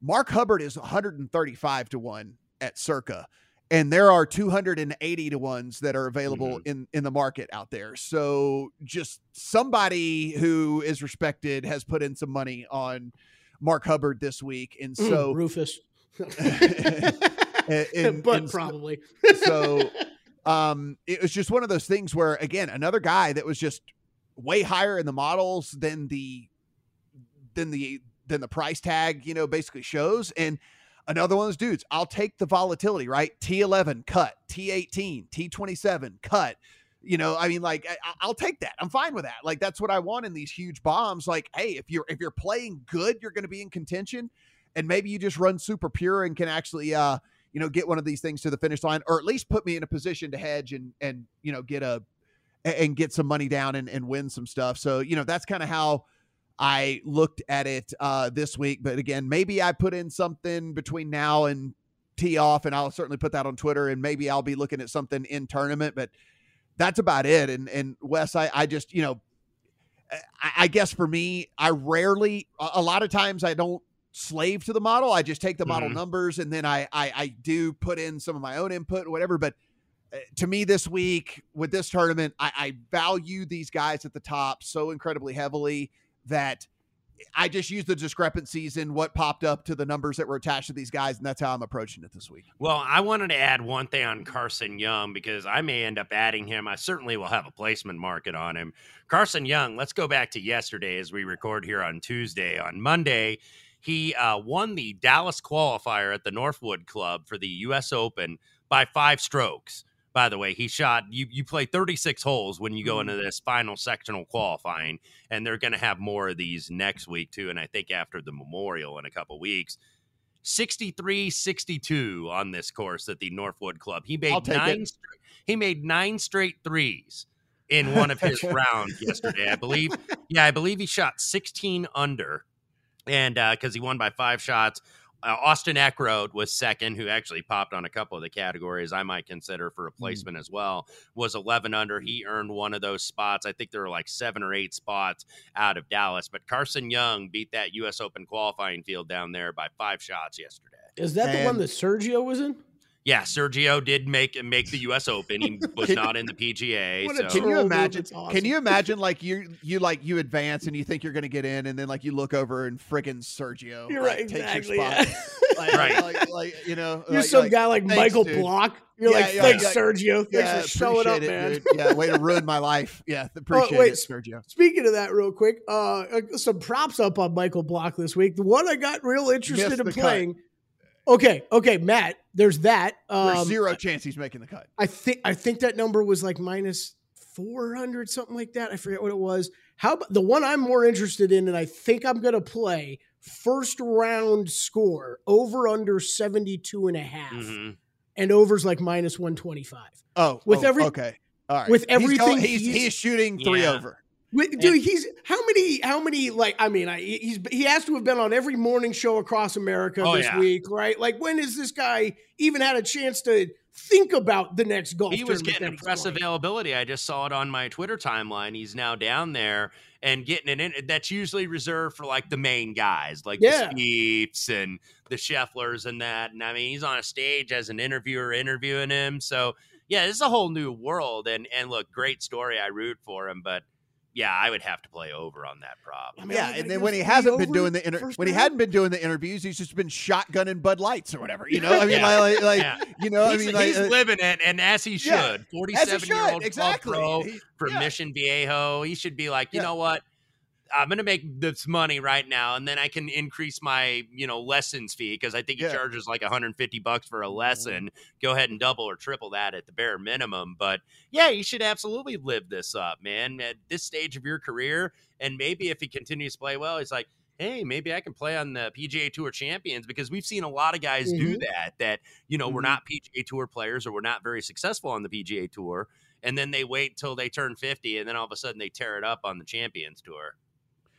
Mark Hubbard is 135 to 1 at Circa and there are 280 to ones that are available mm-hmm. in in the market out there. So just somebody who is respected has put in some money on mark hubbard this week and mm, so mm, rufus. And, and, but and probably. so um it was just one of those things where again another guy that was just way higher in the models than the than the than the price tag you know basically shows and Another one of those dudes, I'll take the volatility, right? T11 cut, T18, T27 cut. You know, I mean, like I, will take that. I'm fine with that. Like that's what I want in these huge bombs. Like, hey, if you're if you're playing good, you're going to be in contention, and maybe you just run super pure and can actually, uh, you know, get one of these things to the finish line, or at least put me in a position to hedge and and you know get a and get some money down and, and win some stuff. So you know that's kind of how I looked at it uh, this week, but again, maybe I put in something between now and tee off, and I'll certainly put that on Twitter, and maybe I'll be looking at something in tournament, but that's about it. And and Wes, I, I just you know, I, I guess for me, I rarely, a lot of times I don't slave to the model. I just take the model Mhm. numbers and then I, I I do put in some of my own input, whatever. But uh, to me, this week with this tournament, I, I value these guys at the top so incredibly heavily that I just use the discrepancies in what popped up to the numbers that were attached to these guys, and that's how I'm approaching it this week. Well, I wanted to add one thing on Carson Young because I may end up adding him. I certainly will have a placement market on him. Carson Young, let's go back to yesterday as we record here on Tuesday. On Monday, he uh, won the Dallas qualifier at the Northwood Club for the U.S. Open by five strokes. By the way, he shot you. You play 36 holes when you go into this final sectional qualifying, and they're going to have more of these next week too. And I think after the Memorial in a couple weeks. 63 62 on this course at the Northwood Club. He made nine he made nine straight threes in one of his rounds yesterday. I believe yeah, I believe he shot 16 under and uh cuz he won by 5 shots. Uh, Austin Eckroat was second, who actually popped on a couple of the categories I might consider for replacement as well. Was 11 under. He earned one of those spots. I think there were like seven or eight spots out of Dallas. But Carson Young beat that U.S. Open qualifying field down there by five shots yesterday. Is that the one that Sergio was in? Yeah, Sergio did make make the U.S. Open. He was not in the PGA. So. Can you imagine? awesome. Can you imagine like you you like you advance and you think you're going to get in, and then like you look over and friggin' Sergio You're like, right, takes exactly. your yeah. spot. Like, Right. like, like, you know, You're like, some like, guy like Michael dude. Block. You're Yeah, like, yeah, thanks, yeah. Sergio. Thanks Yeah, for showing up, it, man. dude. Yeah, way to ruin my life. Yeah, appreciate wait, it, Sergio. Speaking of that, real quick, uh, uh, some props up on Michael Block this week. The one I got real interested Missed in the cut. Playing. Okay, okay, Matt. There's that. There's Um, zero chance he's making the cut. I think I think that number was like minus four hundred, something like that. I forget what it was. How about the one I'm more interested in, and I think I'm gonna play first round score over under 72 and a half, Mhm. and overs like minus 125. Oh, With oh, every- okay, all right. with He's going- everything he's he's- he's shooting three Yeah. over. Dude, he's how many? How many? Like, I mean, I, he's he has to have been on every morning show across America Oh, this yeah. week, right? Like, when has this guy even had a chance to think about the next golf? He was getting press availability. I just saw it on my Twitter timeline. He's now down there and getting it in. That's usually reserved for like the main guys, like Yeah. the Spieths and the Schefflers and that. And I mean, he's on a stage as an interviewer interviewing him. So yeah, this is a whole new world. And and look, great story. I root for him, but yeah, I would have to play over on that prop. I mean, Yeah, and then when he hasn't been doing the inter- first when he hadn't been doing the interviews, he's just been shotgunning Bud Lights or whatever. You know, I mean, Yeah. like, like, Yeah. you know, I he's, mean, like, he's uh, living it, and as he should. Yeah, as he Forty-seven year old exactly. pro He- for yeah. Mission Viejo. He should be like, you Yeah. know what? I'm gonna make this money right now, and then I can increase my, you know, lessons fee because I think he Yeah. Mm-hmm. charges like 150 bucks for a lesson. Go ahead and double or triple that at the bare minimum. But yeah, you should absolutely live this up, man. At this stage of your career, and maybe if he continues to play well, he's like, hey, maybe I can play on the PGA Tour champions because we've seen a lot of guys do Mhm. that. That you know, we're Mhm. not PGA Tour players or we're not very successful on the PGA Tour, and then they wait till they turn 50, and then all of a sudden they tear it up on the Champions Tour.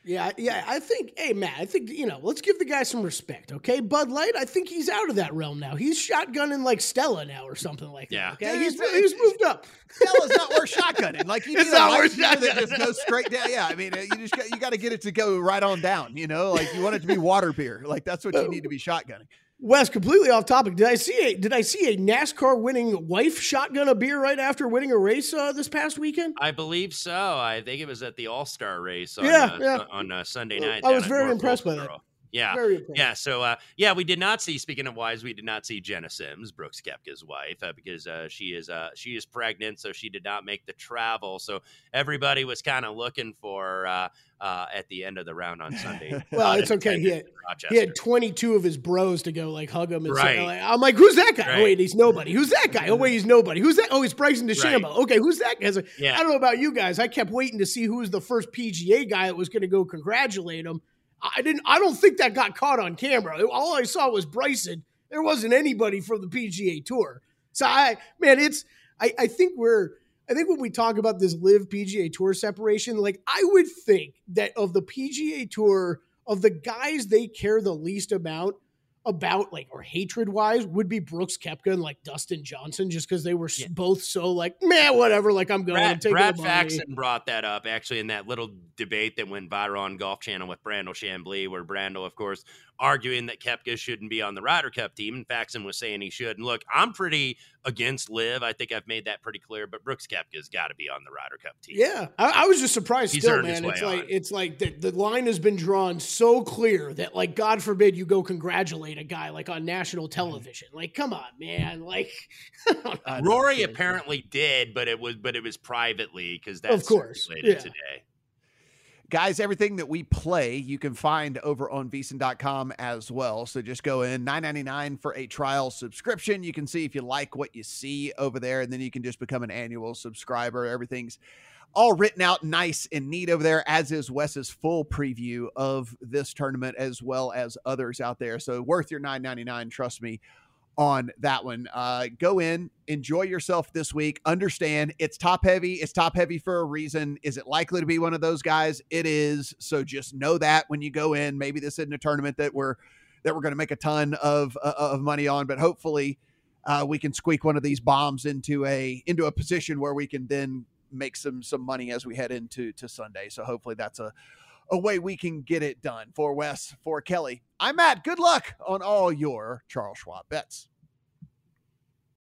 Yeah, yeah. I think, hey, Matt, I think, you know, let's give the guy some respect, okay? Bud Light, I think he's out of that realm now. He's shotgunning like Stella now or something like Yeah. that. Okay. Dude, He's, it's- he's moved up. Stella's not worth shotgunning. Like you It's need a not worth gear that shotgunning. just goes straight down. Yeah, I mean, uh, you just got, you got to get it to go right on down. You know, like you want it to be water beer. Like that's what you need to be shotgunning. Wes, completely off topic. Did I see a did I see a NASCAR winning wife shotgun a beer right after winning a race uh, this past weekend? I believe so. I think it was at the All Star race on, Yeah, uh, yeah. on uh, Sunday night. I was very impressed by that. Yeah. Very impressive. Yeah, so uh, yeah, we did not see. Speaking of wives, we did not see Jena Sims, Brooks Koepka's wife, uh, because uh, she is uh, she is pregnant, so she did not make the travel. So everybody was kind of looking for uh, uh, at the end of the round on Sunday. Well, it's okay. He had, he had 22 of his bros to go like hug him. And say, Right. like, I'm like, who's that guy? Right. Oh, wait, he's nobody. Who's that guy? Oh, wait, he's nobody. Who's that? Oh, he's Bryson DeChambeau. Okay, who's that guy? I like, Yeah. I don't know about you guys. I kept waiting to see who was the first PGA guy that was going to go congratulate him. I didn't. I don't think that got caught on camera. All I saw was Bryson. There wasn't anybody from the PGA Tour. So I, man, it's. I, I think we're. I think when we talk about this LIV PGA Tour separation, like I would think that of the PGA Tour, of the guys they care the least about, about like or hatred wise would be Brooks Koepka and like Dustin Johnson just because they were yeah. both so like man whatever like I'm going Brad, I'm taking Brad Faxon brought that up actually in that little debate that went viral on Golf Channel with Brandel Chamblee where Brandel of course arguing that Koepka shouldn't be on the Ryder Cup team, and Faxon was saying he should. And look, I'm pretty against LIV. I think I've made that pretty clear. But Brooks Koepka's got to be on the Ryder Cup team. Yeah, I, I was just surprised. He's still, man, it's like it's like the, the line has been drawn so clear that like God forbid you go congratulate a guy like on national mm-hmm. television. Like, come on, man. Like, Rory apparently did, but it was but it was privately because that's of course yeah. today. Guys, everything that we play, you can find over on VSiN.com as well. So just go in, nine ninety nine for a trial subscription. You can see if you like what you see over there, and then you can just become an annual subscriber. Everything's all written out nice and neat over there, as is Wes's full preview of this tournament as well as others out there. So worth your nine ninety nine. Trust me on that one. Uh, go in, enjoy yourself this week. Understand it's top heavy. It's top heavy for a reason. Is it likely to be one of those guys? It is. So just know that when you go in, maybe this isn't a tournament that we're that we're going to make a ton of uh, of money on, but hopefully uh, we can squeak one of these bombs into a into a position where we can then make some some money as we head into to Sunday. So hopefully that's a a way we can get it done. For Wes, for Kelley, I'm Matt. Good luck on all your Charles Schwab bets.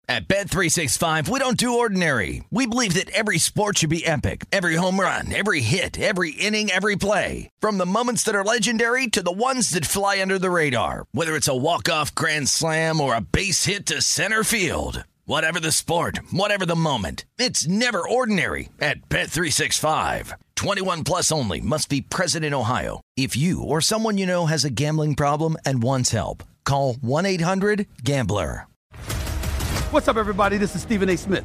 At Bet365, we don't do ordinary. We believe that every sport should be epic. Every home run, every hit, every inning, every play. From the moments that are legendary to the ones that fly under the radar. Whether it's a walk-off grand slam or a base hit to center field. Whatever the sport, whatever the moment. It's never ordinary at Bet365. 21 plus only must be present in Ohio. If you or someone you know has a gambling problem and wants help, call 1-800-GAMBLER. What's up, everybody? This is Stephen A. Smith,